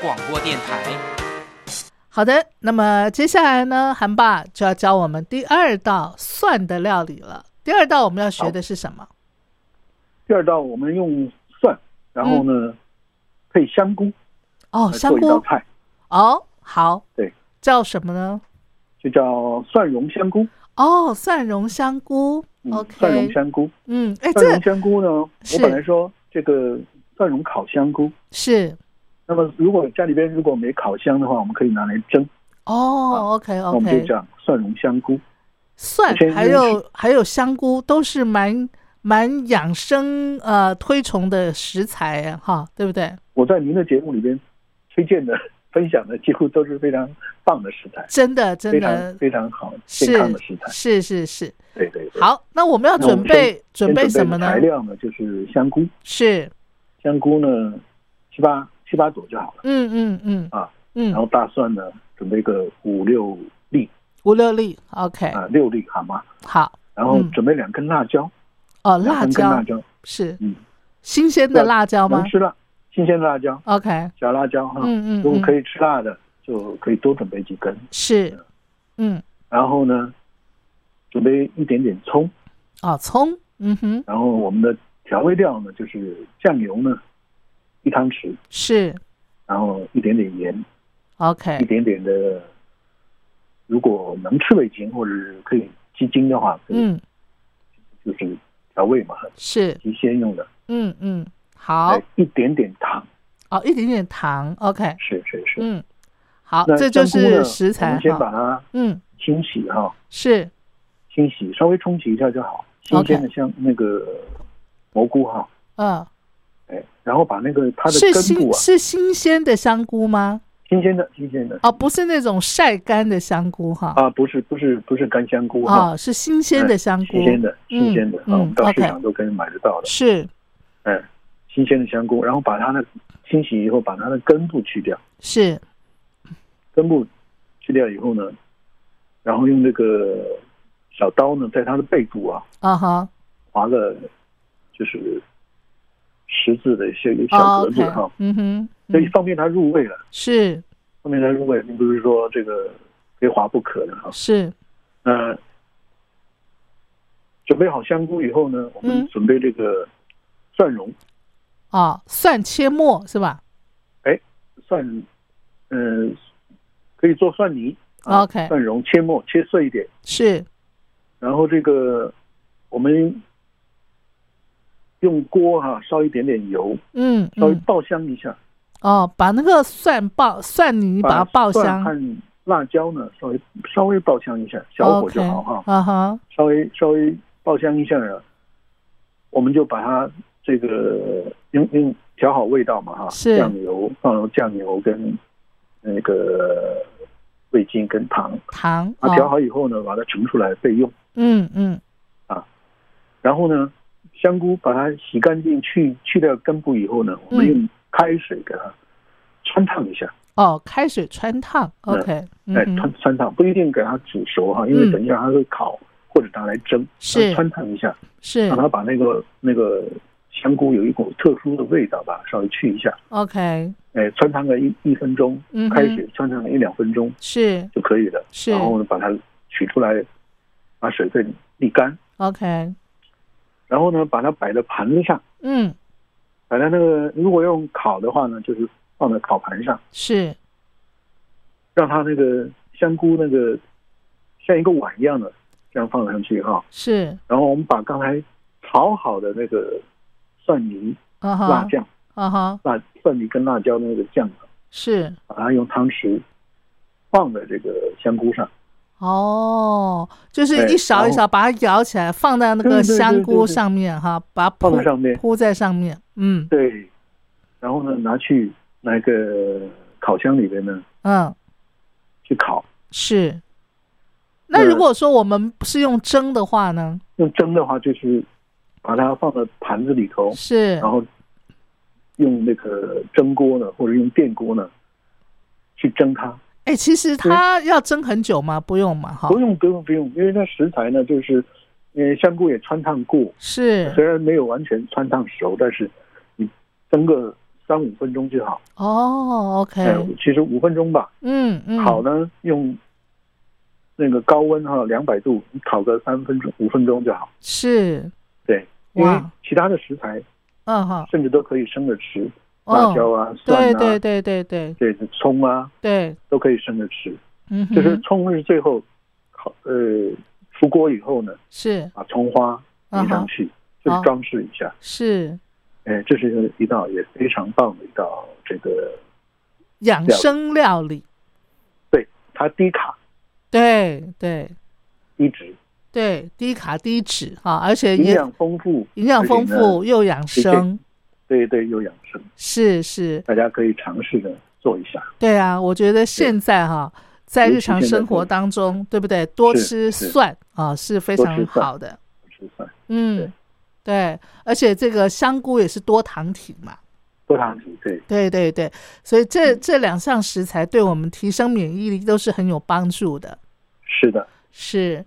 S6: 广播电台。好
S1: 的那么接下来呢韩爸就要教我们第二道蒜的料理了。第二道我们要学的是什么？
S4: 第二道我们用蒜然后呢配香菇
S1: 哦香菇？
S4: 菜。
S1: 哦好。
S4: 对。
S1: 叫什么呢？
S4: 就叫蒜蓉香菇。
S1: 哦蒜蓉香菇。ok
S4: 蒜蓉香菇。
S1: 嗯哎
S4: 蒜蓉香菇呢我本来说这个蒜蓉烤香菇。
S1: 是。
S4: 那么如果家里边如果没烤箱的话我们可以拿来蒸。
S1: 哦
S4: okok 我们就讲蒜蓉香菇。
S1: 蒜还有还有香菇都是蛮蛮养生呃推崇的食材哈对不对？
S4: 我在您的节目里边推荐的分享的几乎都是非常棒的食材。
S1: 真的真的。
S4: 非常好健康的食材。
S1: 是是是。
S4: 对对
S1: 好那我们要准备准备什么呢？
S4: 材料呢就是香菇。
S1: 是。
S4: 香菇呢是吧七八朵就好了。
S1: 嗯嗯嗯。
S4: 啊。
S1: 嗯。
S4: 然，后大蒜呢，准备个五六粒。
S1: 五六粒，OK，
S4: 啊，六粒好吗？
S1: 好，
S4: 然后
S1: 嗯。
S4: 准备两根辣椒，
S1: 哦，辣椒。
S4: 辣椒，
S1: 是。
S4: 嗯，
S1: 新鲜的辣椒吗？
S4: 能吃辣，新鲜的辣椒
S1: ，？OK，
S4: 小辣椒哈。
S1: 嗯嗯嗯。
S4: 如果可以吃辣的，就可以多准备几根。
S1: 是，嗯，
S4: 然后呢，准备一点点葱，
S1: 哦，葱，嗯哼，
S4: 然后我们的调味料呢，就是酱油呢，一汤匙，
S1: 是。
S4: 然后一点点盐
S1: ，，OK，一
S4: 点点的，如果能吃味精或者可以鸡精的话，
S1: 嗯，
S4: 就是调味嘛，
S1: 是，
S4: 提鲜用的。
S1: 嗯嗯，好。
S4: 哎，，一点点糖，
S1: 哦，一点点糖，OK，
S4: 是是是。
S1: 嗯，好，
S4: 那
S1: 这就是食材。
S4: 们先把，它
S1: 嗯，
S4: 清洗哈，
S1: 是。
S4: 清洗稍微冲洗一下就好。新鲜的像那个蘑菇哈，
S1: 嗯，
S4: 哎，然后把那个它的
S1: 是
S4: 根部啊，
S1: 新是新鲜的香菇吗？
S4: 新鲜的新鲜的。
S1: 哦，不是那种晒干的香菇哈，
S4: 啊，不是不是不是干香菇哈，
S1: 哦，是新鲜的香菇，
S4: 新鲜的新鲜的，
S1: 嗯
S4: 啊，我们到市
S1: 嗯
S4: 场都可以买得到的。
S1: 是。
S4: 哎，新鲜的香菇，然后把它的清洗以后，把它的根部去掉，
S1: 是，
S4: 根部去掉以后呢，然后用那个小刀呢，在它的背部啊
S1: 啊哈，
S4: 划个就是十字的小小
S1: 哦
S4: 格子哈，
S1: 嗯哼，嗯
S4: 所以方便它入味了。
S1: 是。
S4: 方便它入味，并不是说这个非划不可的哈。
S1: 是，
S4: 呃，准备好香菇以后呢，我们
S1: 嗯。
S4: 准备这个蒜蓉，
S1: 哦，蒜切末是吧？
S4: 哎蒜，呃，可以做蒜泥。啊
S1: OK
S4: 蒜蓉切末，切碎一点，
S1: 是，
S4: 然后这个我们用锅哈、烧一点点油，
S1: 嗯
S4: 稍微
S1: 嗯，
S4: 爆香一下，
S1: 哦，把那个蒜爆蒜泥把它爆香。
S4: 和辣椒呢稍微稍微爆香一下，小火就好哈。
S1: 啊哈，
S4: 稍微稍微爆香一下呢，我们就把它这个用用调好味道嘛哈，酱油放入酱油跟那个味精跟糖，
S1: 糖，
S4: 啊调
S1: 哦，
S4: 好以后呢，把它盛出来备用。
S1: 嗯嗯，啊
S4: 然后呢，香菇把它洗干净去去掉根部以后呢，我们
S1: 嗯
S4: 用开水给它穿烫一下，
S1: 哦，开水穿烫，OK，
S4: 哎穿穿烫不一定给它煮熟哈，因为
S1: 嗯
S4: 等一下它会烤或者拿来蒸，
S1: 是。
S4: 穿烫一下。
S1: 是。
S4: 让它把那个那个香菇有一股特殊的味道吧，稍微去一下
S1: ，OK，
S4: 哎，穿烫个一一分钟
S1: 嗯，
S4: 开水穿烫个一两分钟
S1: 是。
S4: 就可以了。
S1: 是。
S4: 然后呢，把它取出来，把水分沥干
S1: ，OK，
S4: 然后呢，把它摆在盘子上，
S1: 嗯，
S4: 摆在那个如果用烤的话呢，就是放在烤盘上，
S1: 是。
S4: 让它那个香菇那个像一个碗一样的这样放上去哈。
S1: 是，
S4: 然后我们把刚才炒好的那个蒜泥、
S1: 啊哈，
S4: 辣酱、
S1: 啊哈，
S4: 辣蒜泥跟辣椒的那个酱。
S1: 是。
S4: 把它用汤匙放在这个香菇上，
S1: 哦，就是一勺一勺把它舀起来，放在那个香菇上面哈，把它铺
S4: 放在上面。
S1: 铺在上面，嗯。
S4: 对，然后呢拿去那个烤箱里边呢
S1: 嗯，
S4: 去烤，
S1: 是。那如果说我们是用蒸的话呢？
S4: 用蒸的话就是把它放到盘子里头，
S1: 是。
S4: 然后用那个蒸锅呢或者用电锅呢去蒸它，
S1: 哎、其实它要蒸很久吗？不用嘛，哈。
S4: 不，用不用不用，因为那食材呢就是，呃香菇也穿烫过，
S1: 是。
S4: 虽然没有完全穿烫熟，但是你蒸个三五分钟就好，
S1: 哦，OK，
S4: 哎，其实五分钟吧。
S1: 嗯嗯，
S4: 烤呢，用那个高温哈，两百度，你烤个三分钟、五分钟就好。
S1: 是，
S4: 对，因为其他的食材
S1: 嗯哈，
S4: 甚至都可以生着吃，
S1: 哦
S4: 辣椒啊、蒜啊，
S1: 对对对对对。
S4: 对葱啊，
S1: 对，
S4: 都可以生着吃。
S1: 嗯，
S4: 就是葱是最后烤呃出锅以后呢，
S1: 是
S4: 把葱花淋上去，就是装饰一下。
S1: 是。
S4: 哎，这是一道也非常棒的一道这个，
S1: 养生料理，
S4: 对它低卡
S1: 对对。
S4: 低脂，
S1: 对，低卡低脂哈，而且
S4: 营养丰富，
S1: 营养丰富又养生，
S4: 对对，有养生，
S1: 是是，
S4: 大家可以尝试着做一下。
S1: 对啊，我觉得现在哈，在日常生活当中，对不对？多吃蒜啊是非常好的，
S4: 吃蒜。
S1: 嗯，对，而且这个香菇也是多糖体嘛，
S4: 多糖体，对，
S1: 对对对，所以这
S4: 嗯。
S1: 这两项食材对我们提升免疫力都是很有帮助的。
S4: 是的，
S1: 是，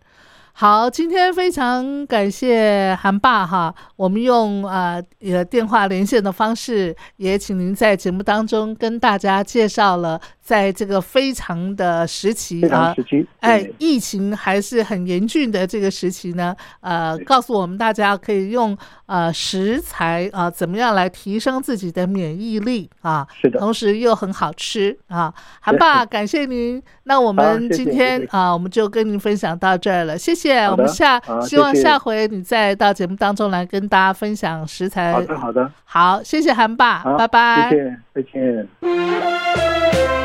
S1: 好，今天非常感谢韩爸哈，我们用呃呃电话连线的方式，也请您在节目当中跟大家介绍了，在这个非常的时期啊
S4: 时。期，
S1: 哎，疫情还是很严峻的这个时期呢，呃，告诉我们大家可以用呃食材啊、怎么样来提升自己的免疫力啊，
S4: 是的，
S1: 同时又很好吃啊。韩爸，感谢您。那我们今天啊，我们就跟您分享到这儿了，谢谢。我们下
S4: 好
S1: 希望下回你再到节目当中来跟大家分享食材。
S4: 好的好的，
S1: 好，谢谢韩爸，
S4: 好，
S1: 拜拜。
S4: 谢谢，再见。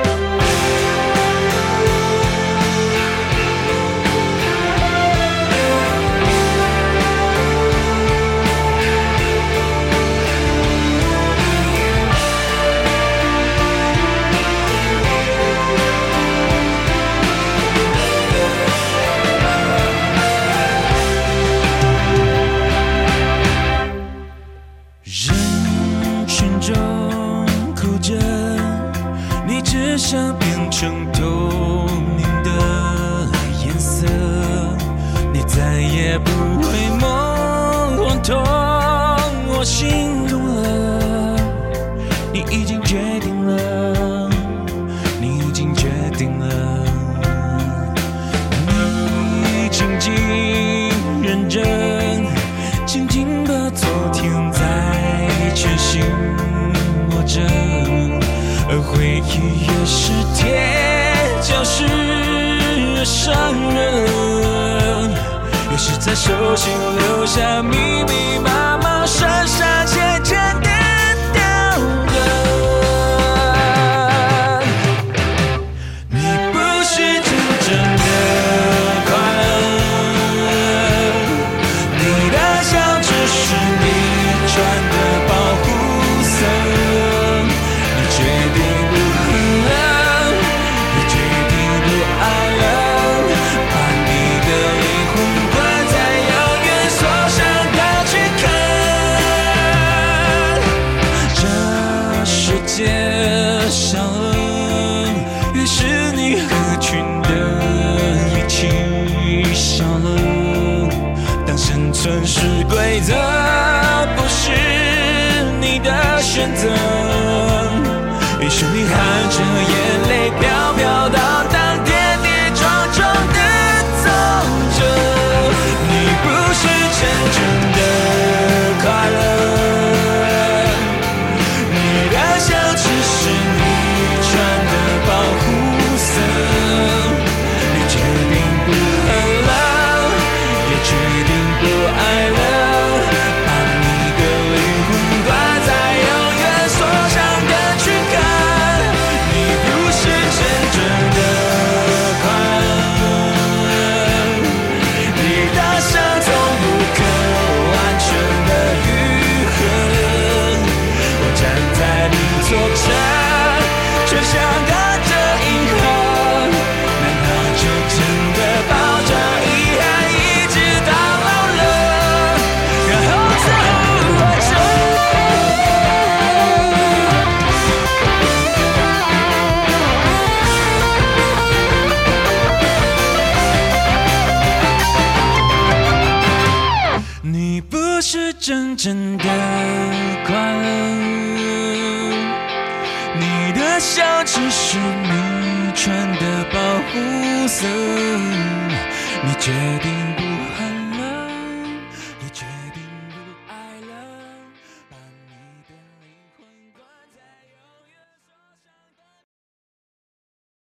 S5: 下变成透明的颜色，你再也不会梦幻痛在手心留下秘密。